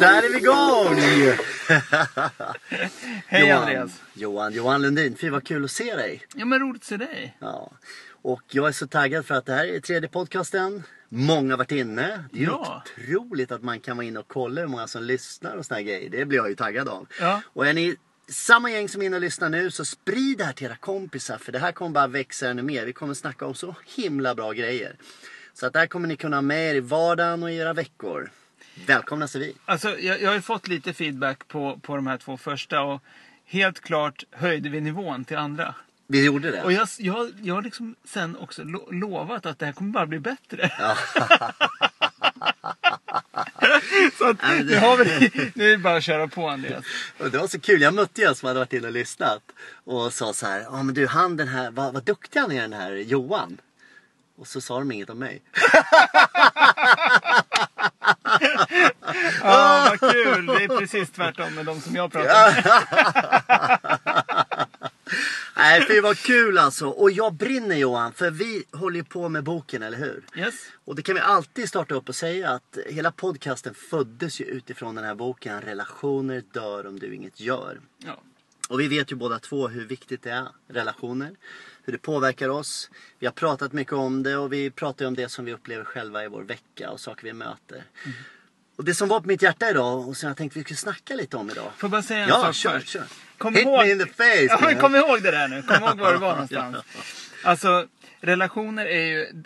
Där är vi igång! Hej Johan, Andreas. Johan, Johan Lundin. Fy vad kul att se dig. Ja men roligt att se dig. Ja. Och jag är så taggad för att det här är tredje podcasten. Många har varit inne. Det är Ja. otroligt att man kan vara inne och kolla hur många som lyssnar och såna grejer. Det blir jag ju taggad av. Ja. Och är ni samma gäng som är inne och lyssnar nu så sprid det här till era kompisar. För det här kommer bara växa ännu mer. Vi kommer snacka om så himla bra grejer. Så att det här kommer ni kunna ha med er i vardagen och i era veckor. Välkomna så vi. Alltså jag, jag har ju fått lite feedback på, på de här två första och helt klart höjde vi nivån till andra. Vi gjorde det. Och jag, jag, jag har liksom sen också lo, lovat att det här kommer bara bli bättre. Så att, Ja, men det- nu, har vi, nu är det bara att köra på Andreas. Och det var så kul. Jag mötte en som hade varit inne och lyssnat. Och sa så här. Ja men du han den här. Vad, vad duktig han är den här Johan. Och så sa de inget om mig. Ja, vad kul. Det är precis tvärtom med de som jag pratar med. Nej fy vad kul alltså. Och jag brinner Johan. För vi håller ju på med boken eller hur? Yes. Och det kan vi alltid starta upp och säga att hela podcasten föddes ju utifrån den här boken. Relationer dör om du inget gör. Ja. Och vi vet ju båda två hur viktigt det är, relationer. Hur det påverkar oss. Vi har pratat mycket om det och vi pratar ju om det som vi upplever själva i vår vecka och saker vi möter. Och det som var på mitt hjärta idag och som jag tänkte vi skulle snacka lite om idag. Får jag bara säga en Ja, sak kör, först? kör. Kom Hit ihåg... me in the face! Ja, kom ihåg det där nu. Kom ihåg var du var någonstans. Alltså, relationer är ju...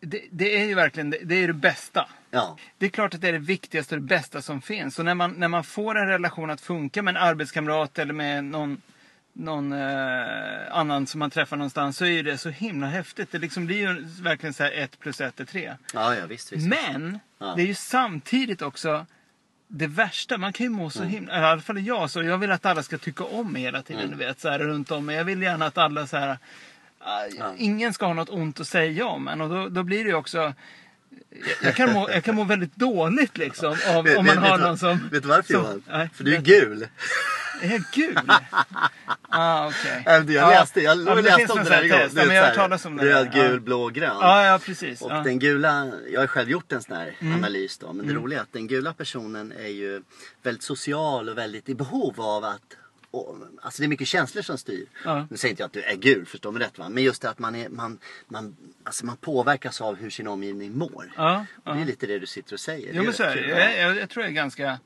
Det, det är ju verkligen det, det, är det bästa. Ja, Det är klart att det är det viktigaste och det bästa som finns. Och när man, när man får en relation att funka med en arbetskamrat eller med någon, någon eh, annan som man träffar någonstans så är det så himla häftigt. Det liksom blir ju verkligen så här ett plus ett är tre. ja, ja visst, visst. Men Ja. det är ju samtidigt också det värsta. Man kan ju må så himla... I alla fall jag så. Jag vill att alla ska tycka om mig hela tiden. Du vet, så här, runt om mig. Jag vill gärna att alla så här... ah, Ingen ska ha något ont att säga om en. Och då, då blir det ju också... Jag, jag, kan må, jag kan må väldigt dåligt liksom. Av, om man vet- har vet, någon som... Vet du varför som- Johan? Nej, För du är gul. Är gul? ah, okej. Äh, Jag Ja. läste, jag Ja, det läste om det där igår. vet, men jag har om det Röd, gul, blå, grön. Ja, ja, precis. Och. Mm. den gula, jag har själv gjort en sån här analys då. Men det roliga är att den gula personen är ju väldigt social och väldigt i behov av att och, alltså det är mycket känslor som styr. Ja. Nu säger inte jag att du är gul, förstå mig rätt va. Men just det att man, är, man, man, alltså man påverkas av hur sin omgivning mår. Ja, Och det är lite det du sitter och säger. Jo, är men så är det. Jag, jag, jag tror jag är ganska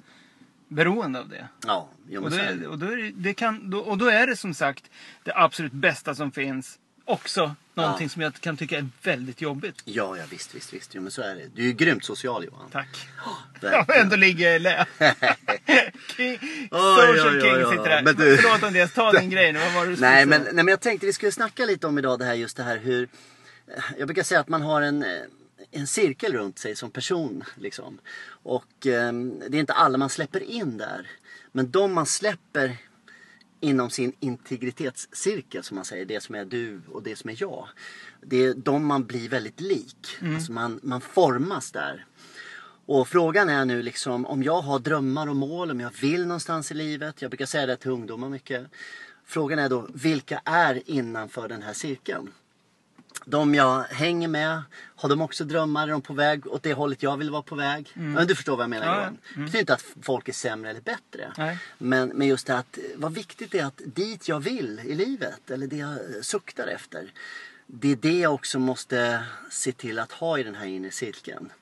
beroende av det. Ja, men Och då, är och, då är det, det kan, då, och då är det som sagt det absolut bästa som finns. Också någonting Ja. som jag kan tycka är väldigt jobbigt. Ja, ja visst, visst, visst. Jo, men så är det. Du är ju grymt social Johan. Tack. Verkligen. Jag ändå ligger i lä. King, social king sitter där. Men du- Förlåt Andreas, ta din grej nu. Vad var det du skulle Nej men, nej men jag tänkte vi skulle snacka lite om idag det här just det här hur Jag brukar säga att man har en, eh, en cirkel runt sig som person liksom. Och eh, det är inte alla man släpper in där. Men de man släpper inom sin integritetscirkel som man säger, det som är du och det som är jag. Det är de man blir väldigt lik. Alltså man, man formas där. Och frågan är nu liksom om jag har drömmar och mål, om jag vill någonstans i livet. Jag brukar säga det till ungdomar mycket. Frågan är då, vilka är innanför den här cirkeln? De jag hänger med, har de också drömmar? Är de på väg åt det hållet jag vill vara på väg? Men du förstår vad jag menar Ja, Johan. Det betyder inte att folk är sämre eller bättre. Nej. Men, men just det att vad viktigt det är att dit jag vill i livet, eller det jag suktar efter. Det är det jag också måste se till att ha i den här inre cirkeln.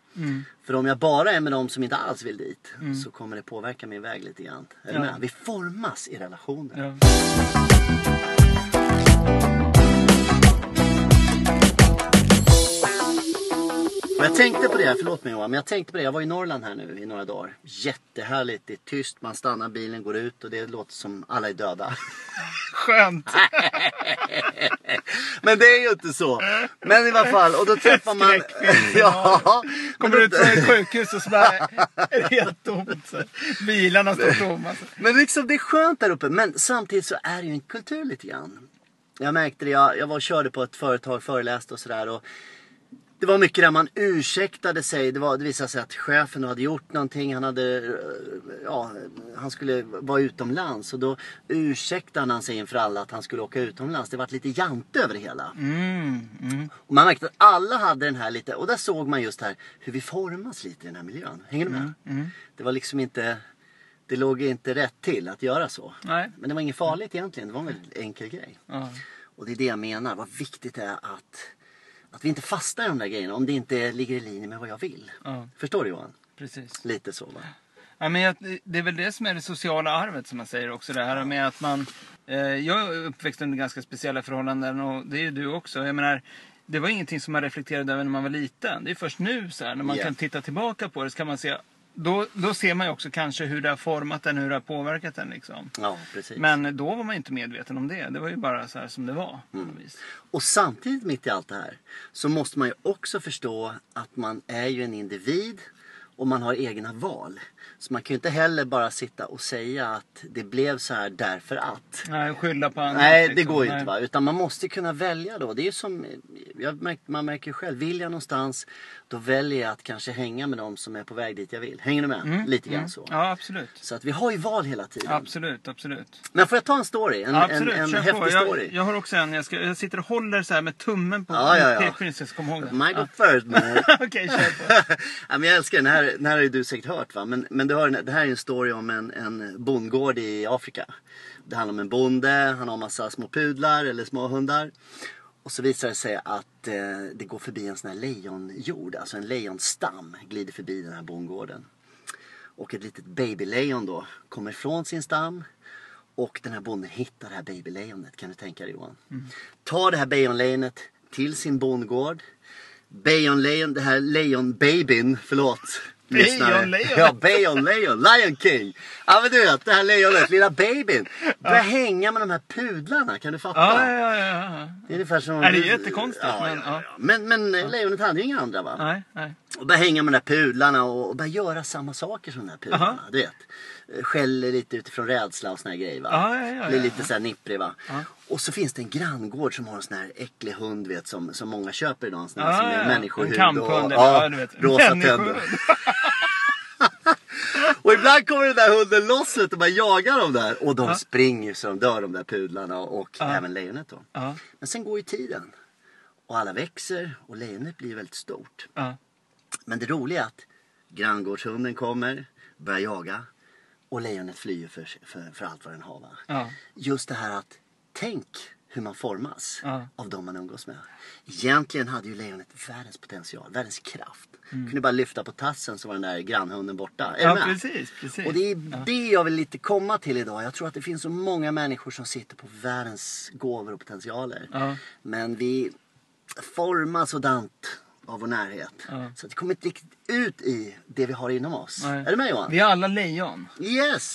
För om jag bara är med de som inte alls vill dit så kommer det påverka min väg lite grann. Är Ja. Vi formas i relationer. Ja. Och jag tänkte på det, förlåt mig Johan, men jag tänkte på det. Jag var i Norrland här nu i några dagar. Jättehärligt, det är tyst, man stannar, bilen går ut och det låter som alla är döda. Skönt. Men det är ju inte så. Men i alla fall, och då träffar man... Ja. Kommer ut från ett sjukhus och så bara är det helt tomt. Så. Bilarna står tomma. Så. Men liksom det är skönt där uppe. Men samtidigt så är det ju en kultur lite grann. Jag märkte det, jag, jag var och körde på ett företag, föreläste och sådär. Det var mycket där man ursäktade sig. Det, var, det visade sig att chefen hade gjort någonting. Han, hade, eh, ja, han skulle vara utomlands. Och då ursäktade han sig inför alla att han skulle åka utomlands. Det var lite jante över det hela. Mm, mm. Och man märkte att alla hade den här lite, och där såg man just här hur vi formas lite i den här miljön. Hänger du med? Mm, Det var liksom inte, det låg inte rätt till att göra så. Nej. Men det var inget farligt egentligen, det var en väldigt enkel grej. Och det är det jag menar, vad viktigt det är att, att vi inte fastnar i de där grejerna om det inte ligger i linje med vad jag vill. Ja. Förstår du Johan? Precis. Lite så va? Ja, men jag, det är väl det som är det sociala arvet som man säger också. Det här med att man... Eh, jag är uppväxt under ganska speciella förhållanden och det är ju du också. Jag menar, det var ingenting som man reflekterade över när man var liten. Det är först nu så här, när man Ja. kan titta tillbaka på det så kan man se... Då, då ser man ju också kanske hur det har format en, hur det har påverkat en liksom. Ja, precis. Men då var man inte medveten om det. Det var ju bara så här som det var. Mm. Och samtidigt mitt i allt det här så måste man ju också förstå att man är ju en individ och man har egna val. Så man kan ju inte heller bara sitta och säga att det blev så här därför att. Nej, skylla på annat. Nej, det liksom. går ju inte va. Utan man måste kunna välja då. Det är ju som, jag märkt, man märker ju själv, vill jag någonstans då väljer jag att kanske hänga med dem som är på väg dit jag vill. Hänger du med? Lite grann så. Mm. Ja, absolut. Så att vi har ju val hela tiden. Absolut, absolut. Men får jag ta en story? En, absolut, en, en häftig på. story? Jag, jag har också en. Jag, ska, jag sitter och håller så här med tummen på Ja, ja, ja. pekfingret så jag ska komma ihåg det. My Ja. first man. Okej, kör på. ja, men jag älskar den. Den här, den här har du säkert hört va. Men, men du den- det här är en story om en, en bondgård i Afrika. Det handlar om en bonde, han har massa små pudlar eller små hundar. Och så visar det sig att eh, det går förbi en sån här lejonjord, alltså en lejonstam glider förbi den här bondgården. Och ett litet babylejon då kommer ifrån sin stam. Och den här bonden hittar det här babylejonet, kan du tänka dig Johan? Tar det här lejonet till sin bondgård. Lejon, det här lejonbabyn, förlåt. Lyssnare. Lejonlejonet. Ja, Lejon, Lion King. Ja men du vet, det här lejonet, lilla babyn. Börjar hänga med de här pudlarna, kan du fatta? Ja, ja, ja, ja. Det är ungefär som... Ja, det är jättekonstigt, Ja, men, ja, ja. ja. men, men eh, lejonet hade ju inga andra va? Nej, nej. Och börjar hänga med de där pudlarna och, och börjar göra samma saker som de där pudlarna. Du vet. Eh, Skäller lite utifrån rädsla och såna här grejer va. Ja, ja, ja, Blir lite så här nipprig va. Ja. Och så finns det en granngård som har en sån här äcklig hund vet som, som många köper idag. En sån här Ja, som är ja, människohud. En kamphund eller ja, rosa tänder. Och ibland kommer den där hunden loss och bara jagar dem där. Och de springer så de dör de där pudlarna och även lejonet då. Men sen går ju tiden. Och alla växer och lejonet blir väldigt stort. Men det roliga är att granngårdshunden kommer, börjar jaga och lejonet flyr för, för, för allt vad den har. Ja. Just det här att tänk hur man formas Ja. av de man umgås med. Egentligen hade ju lejonet världens potential, världens kraft. Mm. Kunde bara lyfta på tassen så var den där grannhunden borta. Är ja precis, precis. Och det är det jag vill lite komma till idag. Jag tror att det finns så många människor som sitter på världens gåvor och potentialer. Ja. Men vi formas sådant av vår närhet. Ja. Så det kommer inte riktigt ut i det vi har inom oss. Nej. Är du med Johan? Vi är alla lejon. Yes!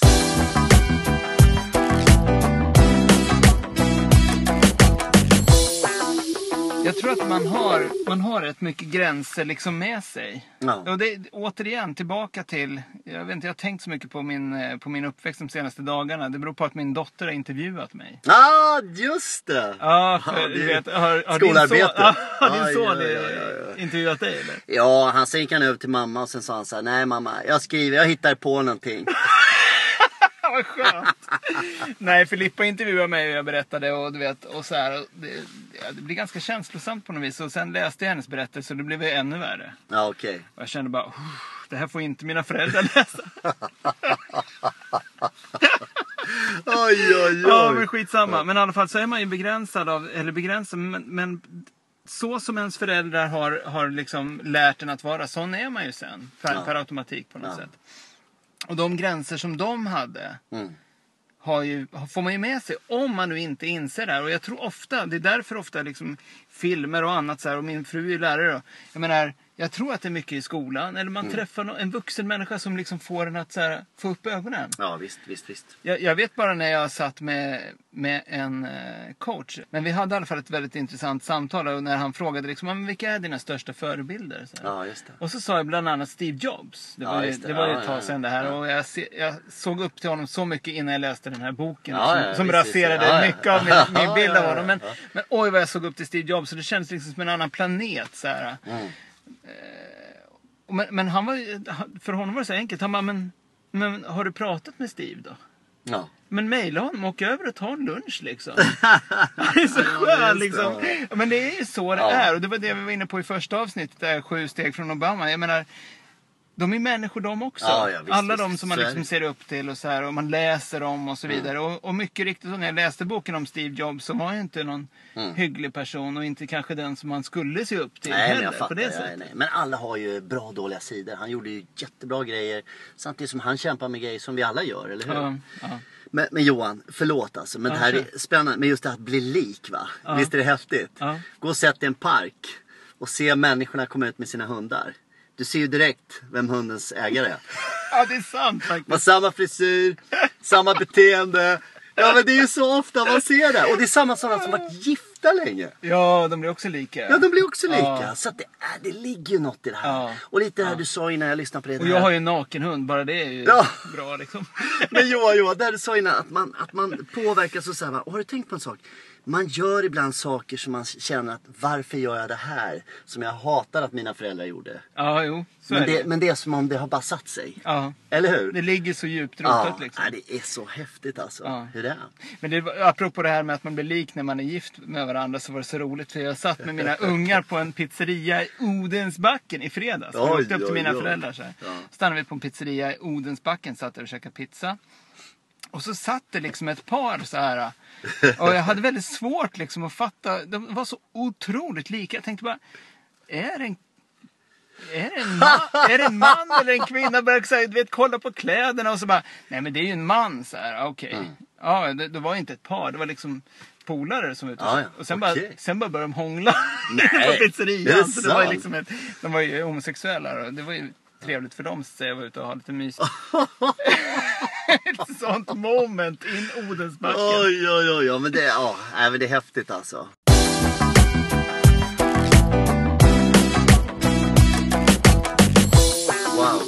Jag tror att man har, man har rätt mycket gränser liksom med sig. Ja. Och det, återigen, tillbaka till... Jag vet inte, jag har tänkt så mycket på min, eh, på min uppväxt de senaste dagarna. Det beror på att min dotter har intervjuat mig. Ja, ah, just det! Ja, för, Ja, du det- vet, har, har din son, ja, har din Aj, son aj, aj, aj, aj. intervjuat dig eller? Ja, han sen gick han över till mamma och sen sa han så här, nej mamma, jag skriver, jag hittar på någonting. Vad skönt! Nej, Filippa intervjuade mig och jag berättade och du vet, och så här. och Det, det blir ganska känslosamt på något vis. Och sen läste jag hennes berättelse och det blev ännu värre. Ja, okej. Och jag kände bara, "Uff, det här får inte mina föräldrar läsa. Oj, oj, Ja, men oj. skitsamma. Men i alla fall så är man ju begränsad av, eller begränsad, men, men så som ens föräldrar har, har liksom lärt en att vara, sån är man ju sen. Per, Ja. per automatik på något Ja. sätt. Och de gränser som de hade Mm. ju, får man ju med sig om man nu inte inser det här. Och jag tror ofta, det är därför ofta liksom filmer och annat så här, och min fru är lärare då. Jag menar, Jag tror att det är mycket i skolan. Eller man träffar nå- en vuxen människa som liksom får en att här, få upp ögonen. Ja, visst, visst, visst. Jag, jag vet bara när jag satt med, med en eh, coach. Men vi hade i alla fall ett väldigt intressant samtal. Och när han frågade liksom, "Men vilka är dina största förebilder? Så. Ja, just det. Och så sa jag bland annat Steve Jobs. Det Ja, var, ju, just det. det var ju Ja, ett ja, tag sedan det här. Och jag, se, jag såg upp till honom så mycket innan jag läste den här boken. Ja, som ja, som visst, raserade. Ja, ja. mycket av min, min Ja, bild ja, av ja, honom. Men, ja. men oj vad jag såg upp till Steve Jobs. Så det kändes liksom som en annan planet. Så här. Mm. Men, men han var, för honom var det så enkelt. Han bara, men, men har du pratat med Steve då? Ja. Men mejla honom, åk över och ta en lunch liksom. Det är så skön det, liksom. Men det är ju så det Ja. är. Och det var det vi var inne på i första avsnittet, där sju steg från Obama. Jag menar, de är människor de också. Ja, ja, visst, Alla visst. de som man liksom ser upp till och så här. Och man läser om och så vidare. Och, och mycket riktigt, när jag läste boken om Steve Jobs så var ju inte någon hygglig person. Och inte kanske den som man skulle se upp till Nej, men heller. jag på fattar. det Nej. Men alla har ju bra och dåliga sidor. Han gjorde ju jättebra grejer samtidigt som han kämpar med grejer som vi alla gör, eller hur? Ja, ja. Men, men Johan, förlåt alltså, men Ja, det här är spännande. Men just det här att bli lik va? Ja. Visst är det häftigt? Ja. Gå och sätt dig i en park och se människorna komma ut med sina hundar. Du ser ju direkt vem hundens ägare är. ja, det är sant De har faktiskt. samma frisyr, samma beteende. Ja men det är ju så ofta man ser det. Och det är samma sådana som varit gifta länge. Ja, de blir också lika. Ja, de blir också lika. Ja. Så att det, är, det ligger ju något i det här. Ja. Och lite det här du sa innan jag lyssnade på det. Och jag har ju en nakenhund, bara det är ju Ja. bra liksom. Men Johan, Johan, det här du sa innan att man, att man påverkas och så här, va? och har du tänkt på en sak? Man gör ibland saker som man känner att varför gör jag det här? Som jag hatar att mina föräldrar gjorde. Ja, jo, så Men är det. det, men det är som om det har bara satt sig. Ja, Eller hur? det ligger så djupt rotat ja, liksom. nej, det är så häftigt alltså. Ja. Hur det är. Men det, apropå det här med att man blir lik när man är gift med varandra så var det så roligt för jag satt med mina ungar på en pizzeria i Odensbacken i fredags. Oj, åkte upp till mina föräldrar så här. Ja. Stannade vi på en pizzeria i Odensbacken, satt där och käkade pizza. Och så satt det liksom ett par så här. Och jag hade väldigt svårt liksom att fatta. De var så otroligt lika. Jag tänkte bara, är det en är det, en man, är det en man eller en kvinna? Började så här, du vet, kolla på kläderna och så bara, nej men det är ju en man. Så här, okej. Mm. Ja, det, det var inte ett par, det var liksom polare som var ute och, Ja, och sen, bara, okej. sen bara började de hångla Nej, på är det pizzerian. Så det var liksom ett, de var ju homosexuella och det var ju trevligt för dem så jag var ute och ha lite mys. ett sånt moment in Odensbacken. Oj, oj, oj, ja, men det, ja, men det är häftigt alltså. Wow.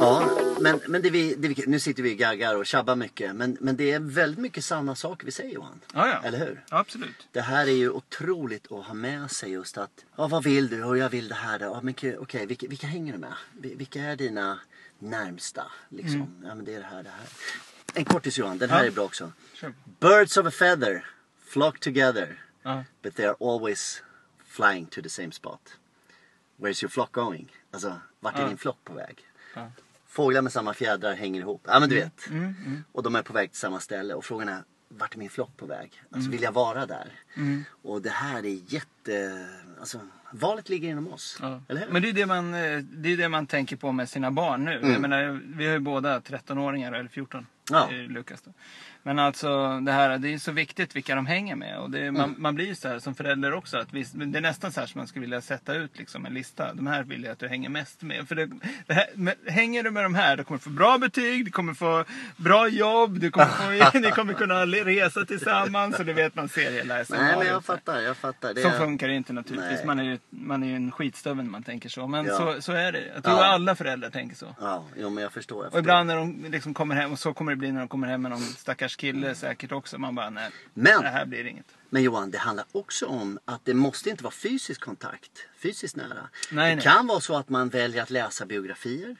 Ja, men, men det vi, det vi, nu sitter vi och gaggar och tjabbar mycket. Men, men det är väldigt mycket sanna saker vi säger Johan. Ja, ja. Eller hur? Ja, absolut. Det här är ju otroligt att ha med sig just att, ja vad vill du? Och jag vill det här. Ja, men okej, okej, vilka, vilka hänger du med? Vi- Vilka är dina närmsta? Liksom? Ja men det är det här, det här. En kortis Johan, den här Ja. är bra också. Kör. Birds of a feather flock together Ja. but they are always flying to the same spot. Where's your flock going? Alltså, vart är din flock på väg? Fåglar med samma fjädrar hänger ihop. Ja men du vet. Mm, mm. Och de är på väg till samma ställe och frågan är vart är min flock på väg? Alltså Mm. vill jag vara där? Och det här är jätte... Alltså valet ligger inom oss. Ja. Eller hur? Men det är det, man, eh, det är det man tänker på med sina barn nu. Jag menar, vi har ju båda 13-åringar, eller 14. Ja. eh, Lukas då. Men alltså det här, det är så viktigt vilka de hänger med. Och det, man, man blir ju så här som förälder också. Att vi, det är nästan så här som man skulle vilja sätta ut liksom en lista. De här vill jag att du hänger mest med. För det, det här, men, hänger du med de här, du kommer få bra betyg, du kommer få bra jobb, du kommer få, ni kommer kunna resa tillsammans. Och du vet, man ser hela Nej men scenariot. jag fattar, jag fattar. Det Så är... funkar inte naturligtvis. Nej. Man är ju man är ju en skitstövel när man tänker så. Men Ja. så, så är det. Jag tror Ja. alla föräldrar tänker så. Ja, jo men jag förstår. Jag Och förstår. ibland när de liksom kommer hem, och så kommer det bli när de kommer hem med någon stackars kille säkert också. Man bara, nej, Men- det här blir inget. Men Johan, det handlar också om att det måste inte vara fysisk kontakt, fysiskt nära. Nej, det nej. kan vara så att man väljer att läsa biografier.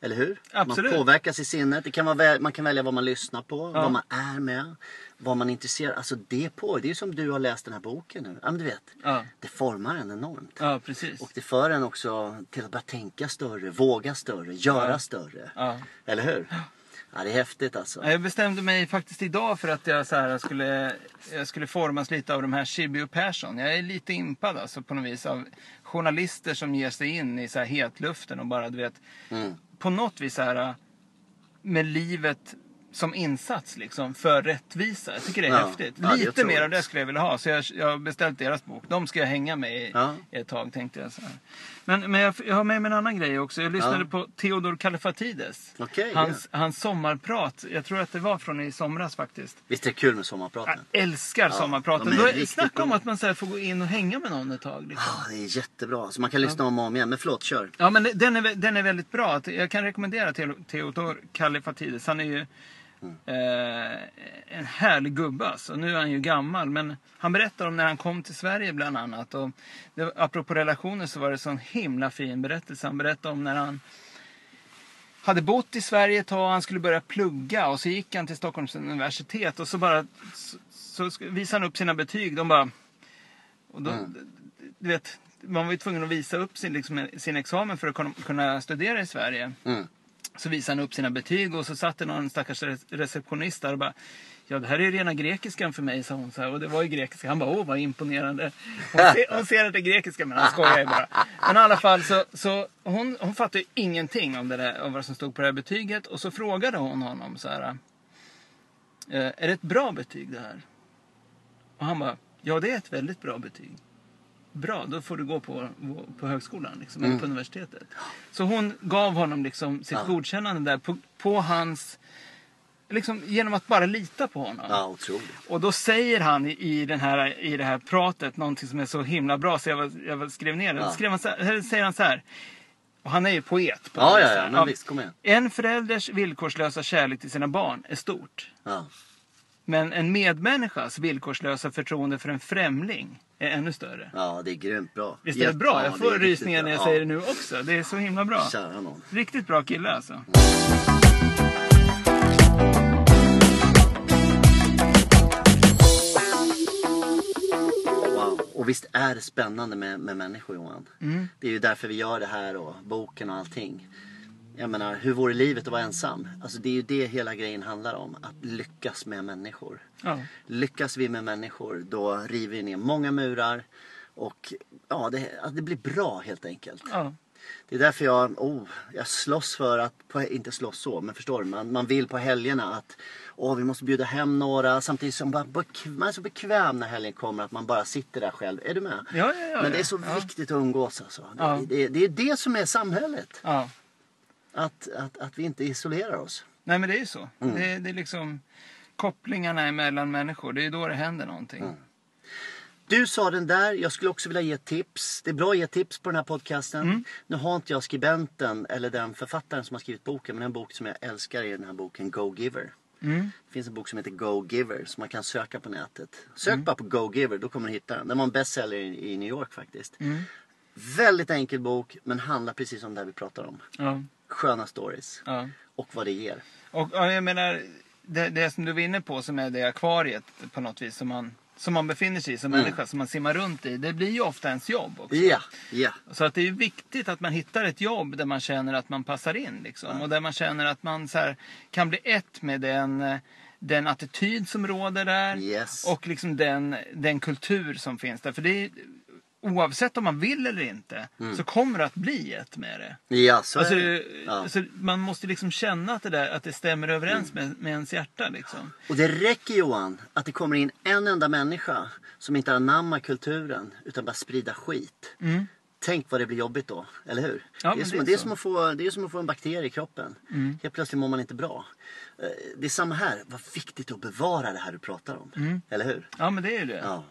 Eller hur? Absolut. Man påverkas i sinnet. Det kan vara, man kan välja vad man lyssnar på, Ja. vad man är med, vad man är intresserad Alltså det på. Det är som du har läst den här boken nu. Ja men du vet. Ja, Det formar en enormt. ja precis. Och det för en också till att börja tänka större, våga större, göra Ja. större. Ja. Eller hur? Ja, det är häftigt alltså. Ja, Jag bestämde mig faktiskt idag för att jag, så här, skulle, jag skulle formas lite av de här Schibbye och Persson. Jag är lite impad alltså på något vis av journalister som ger sig in i så här hetluften och bara du vet Mm. på något vis så här med livet som insats liksom för rättvisa. Jag tycker det är Ja. häftigt. Ja, Lite mer av det skulle jag vilja ha. Så jag, jag har beställt deras bok. De ska jag hänga med i Ja. ett tag tänkte jag. Så här. Men, men jag, jag har med mig en annan grej också. Jag lyssnade på Theodor Kallifatides. Okej, hans, hans sommarprat. Jag tror att det var från i somras faktiskt. Visst är det kul med Jag sommarpraten? älskar sommarpraten. Då är- Snacka om att man så här, får gå in och hänga med någon ett tag. Liksom. Ja, det är jättebra. Så man kan lyssna om och om igen. Men förlåt, kör. Ja, men den är, den är väldigt bra. Jag kan rekommendera Theo- Theodor Kallifatides. Han är ju eh, en härlig gubbe alltså. Nu är han ju gammal, men han berättar om när han kom till Sverige bland annat. Och det, apropå relationer så var det så en himla fin berättelse. Han berättade om när han hade bott i Sverige ett tag, han skulle börja plugga och så gick han till Stockholms universitet och så bara så, så visade han upp sina betyg. De bara... Och då, du vet, man var ju tvungen att visa upp sin, liksom, sin examen för att kunna, kunna studera i Sverige. Mm. Så visade han upp sina betyg och så satt det någon stackars receptionist där och bara Ja, det här är rena grekiskan för mig, sa hon. Så här, och det var ju grekiska. Han bara, åh vad imponerande. Hon ser, hon ser att det är grekiska, men han skojar ju bara. Men i alla fall, så, så hon, hon fattade ju ingenting om, det där, om vad som stod på det här betyget. Och så frågade hon honom så här. Eh, är det ett bra betyg det här? Och han bara, ja det är ett väldigt bra betyg. Bra, då får du gå på, på högskolan, liksom, eller på universitetet. Så hon gav honom liksom sitt Ja. godkännande där på, på hans... Liksom, genom att bara lita på honom. Ja. Och då säger han i, i, den här, i det här pratet någonting som är så himla bra så jag, jag skrev ner det. Ja. Skrev han så här, säger han så här. Och han är ju poet. På Ja, ja, ja. Men visst, kom igen. En förälders villkorslösa kärlek till sina barn är stort. Ja. Men en medmänniskas villkorslösa förtroende för en främling är ännu större. ja, det är grymt bra. Visst är det bra? Ja, Jag får riktigt rysningar när jag Ja. säger det nu också. Det är så himla bra. Kära nån. Riktigt bra kille alltså. Wow. Och visst är det spännande med, med människor Johan? Mm. Det är ju därför vi gör det här och boken och allting. Jag menar, hur vore livet att vara ensam? Alltså det är ju det hela grejen handlar om. Att lyckas med människor. Ja. Lyckas vi med människor, då river vi ner många murar. Och ja, det, att det blir bra helt enkelt. Ja. Det är därför jag, oh, jag slåss för att, inte slåss så, men förstår du? Man, man vill på helgerna att åh, vi måste bjuda hem några samtidigt som man, man är så bekväm när helgen kommer att man bara sitter där själv. Är du med? Ja, ja, ja, men det är så viktigt att umgås alltså. Det, det, det är det som är samhället. Att, att, att vi inte isolerar oss. Nej men det är ju så. Mm. Det, det är liksom kopplingarna mellan människor. Det är ju då det händer någonting. Mm. Du sa den där, jag skulle också vilja ge tips. Det är bra att ge tips på den här podcasten. Mm. Nu har inte jag skribenten eller den författaren som har skrivit boken, men en bok som jag älskar är den här boken Go Giver. Mm. Det finns en bok som heter Go Giver som man kan söka på nätet. Sök Mm. bara på Go Giver, då kommer du hitta den. Den var en bestseller i, i New York faktiskt. Mm. Väldigt enkel bok, men handlar precis om det vi pratar om. Ja. Sköna stories. Ja. Och vad det ger. Och ja, jag menar, det, det som du var inne på som är det akvariet på något vis som man, som man befinner sig i som Mm. människa, som man simmar runt i. Det blir ju ofta ens jobb också. Ja, ja. Så att det är viktigt att man hittar ett jobb där man känner att man passar in. Liksom. Och där man känner att man så här, kan bli ett med den, den attityd som råder där. Yes. Och liksom den, den kultur som finns där. För det är, oavsett om man vill eller inte så kommer det att bli ett med det. Ja, så Alltså, är det. Ja. alltså, man måste liksom känna att det, där, att det stämmer överens med, med ens hjärta. Liksom. Och det räcker Johan att det kommer in en enda människa som inte anammar kulturen utan bara sprida skit. Tänk vad det blir jobbigt då, eller hur? Mm. Ja, det, är som, det är det, är så. som att få, det är som att få en bakterie i kroppen. Mm. Helt plötsligt mår man inte bra. Eh, Det är samma här. Vad viktigt att bevara det här du pratar om. Eller hur? Ja, men det är ju det. Ja.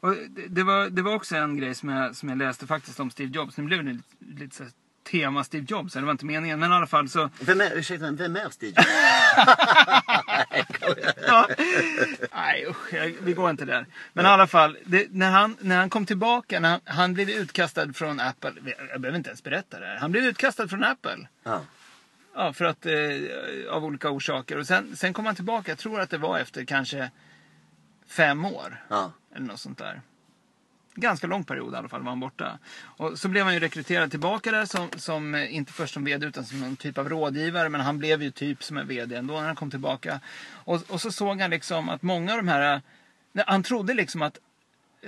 Och det, var, det var också en grej som jag, som jag läste faktiskt om Steve Jobs. Nu blev det lite, lite så här tema Steve Jobs, det var inte meningen. Men i alla fall så... Vem är, ursäkta, vem är Steve Ja. Nej usch, jag, vi går inte där. Men i alla fall, det, när, han, när han kom tillbaka, när han, han blev utkastad från Apple. Jag behöver inte ens berätta det här. Han blev utkastad från Apple. Ja. Ja, för att, eh, av olika orsaker. Och sen, sen kom han tillbaka, jag tror att det var efter kanske fem år. Ja. Eller något sånt där. Ganska lång period i alla fall var han borta. Och så blev han ju rekryterad tillbaka där som, som eh, inte först som VD utan som någon typ av rådgivare. Men han blev ju typ som en VD ändå när han kom tillbaka. Och, och så såg han liksom att många av de här... när Han trodde liksom att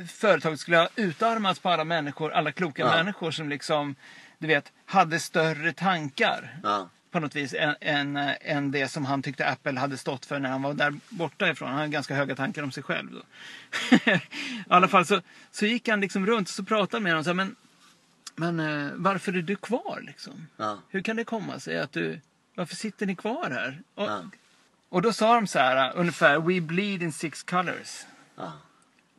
företaget skulle ha utarmats på alla människor, alla kloka Ja. människor som liksom, du vet, hade större tankar. Ja. På något vis än, än, än det som han tyckte Apple hade stått för när han var där borta ifrån. Han hade ganska höga tankar om sig själv. Då. I alla fall så, så gick han liksom runt och så pratade med honom. Så här, men men eh, varför är du kvar liksom? Ja. Hur kan det komma sig att du... Varför sitter ni kvar här? Och, Ja. och då sa de så här ungefär We bleed in six colors. Ja.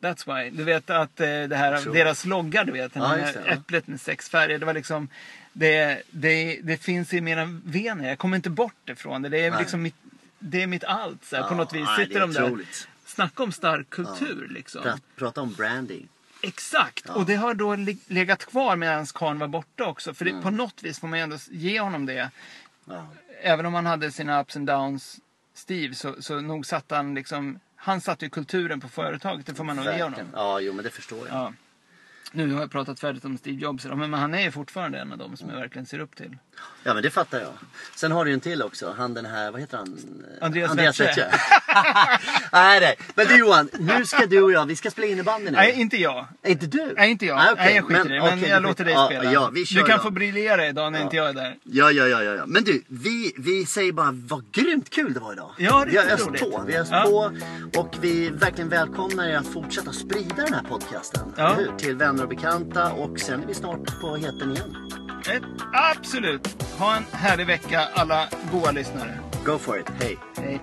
That's why. Du vet att eh, det här, Sure. deras logga, du vet, den Ja, här äpplet med sex färger. Det var liksom, det, det, det finns i mina vener. Jag kommer inte bort ifrån det. Det är Nej. liksom mitt, det är mitt allt. Så här, på Ja, något vis nej, sitter de där. Snacka om stark kultur liksom. Pra- Prata om branding. Exakt! Och det har då le- legat kvar medan Kahn var borta också. För det, Mm. på något vis får man ju ändå ge honom det. Ja. Även om han hade sina ups and downs, Steve, så, så nog satte han liksom... Han satte ju kulturen på företaget, det får man nog ge honom. Ja, jo men det förstår jag. Nu har jag pratat färdigt om Steve Jobs men han är ju fortfarande en av dem som jag verkligen ser upp till. Ja men det fattar jag. Sen har du ju en till också. Han den här, vad heter han? Andreas Andreas Wetsche. Wetsche. nej nej. Men du Johan, nu ska du och jag, vi ska spela innebandy nu. Nej, inte jag. Inte du? Nej, inte jag. Nej, okej, Nej, jag skiter i det. Men okej, jag låter dig ja, spela. Ja, vi kör du kan då. få briljera idag när inte jag är där. Ja, ja, ja, ja, ja. Men du, vi, vi säger bara vad grymt kul det var idag. Ja, vi har öst på, vi har öst Ja. på och vi verkligen välkomnar er att fortsätta sprida den här podcasten. Ja. Till vänner och bekanta och sen är vi snart på heten igen. Eh, Absolut! Ha en härlig vecka alla goa lyssnare. Go for it, hej! Hej.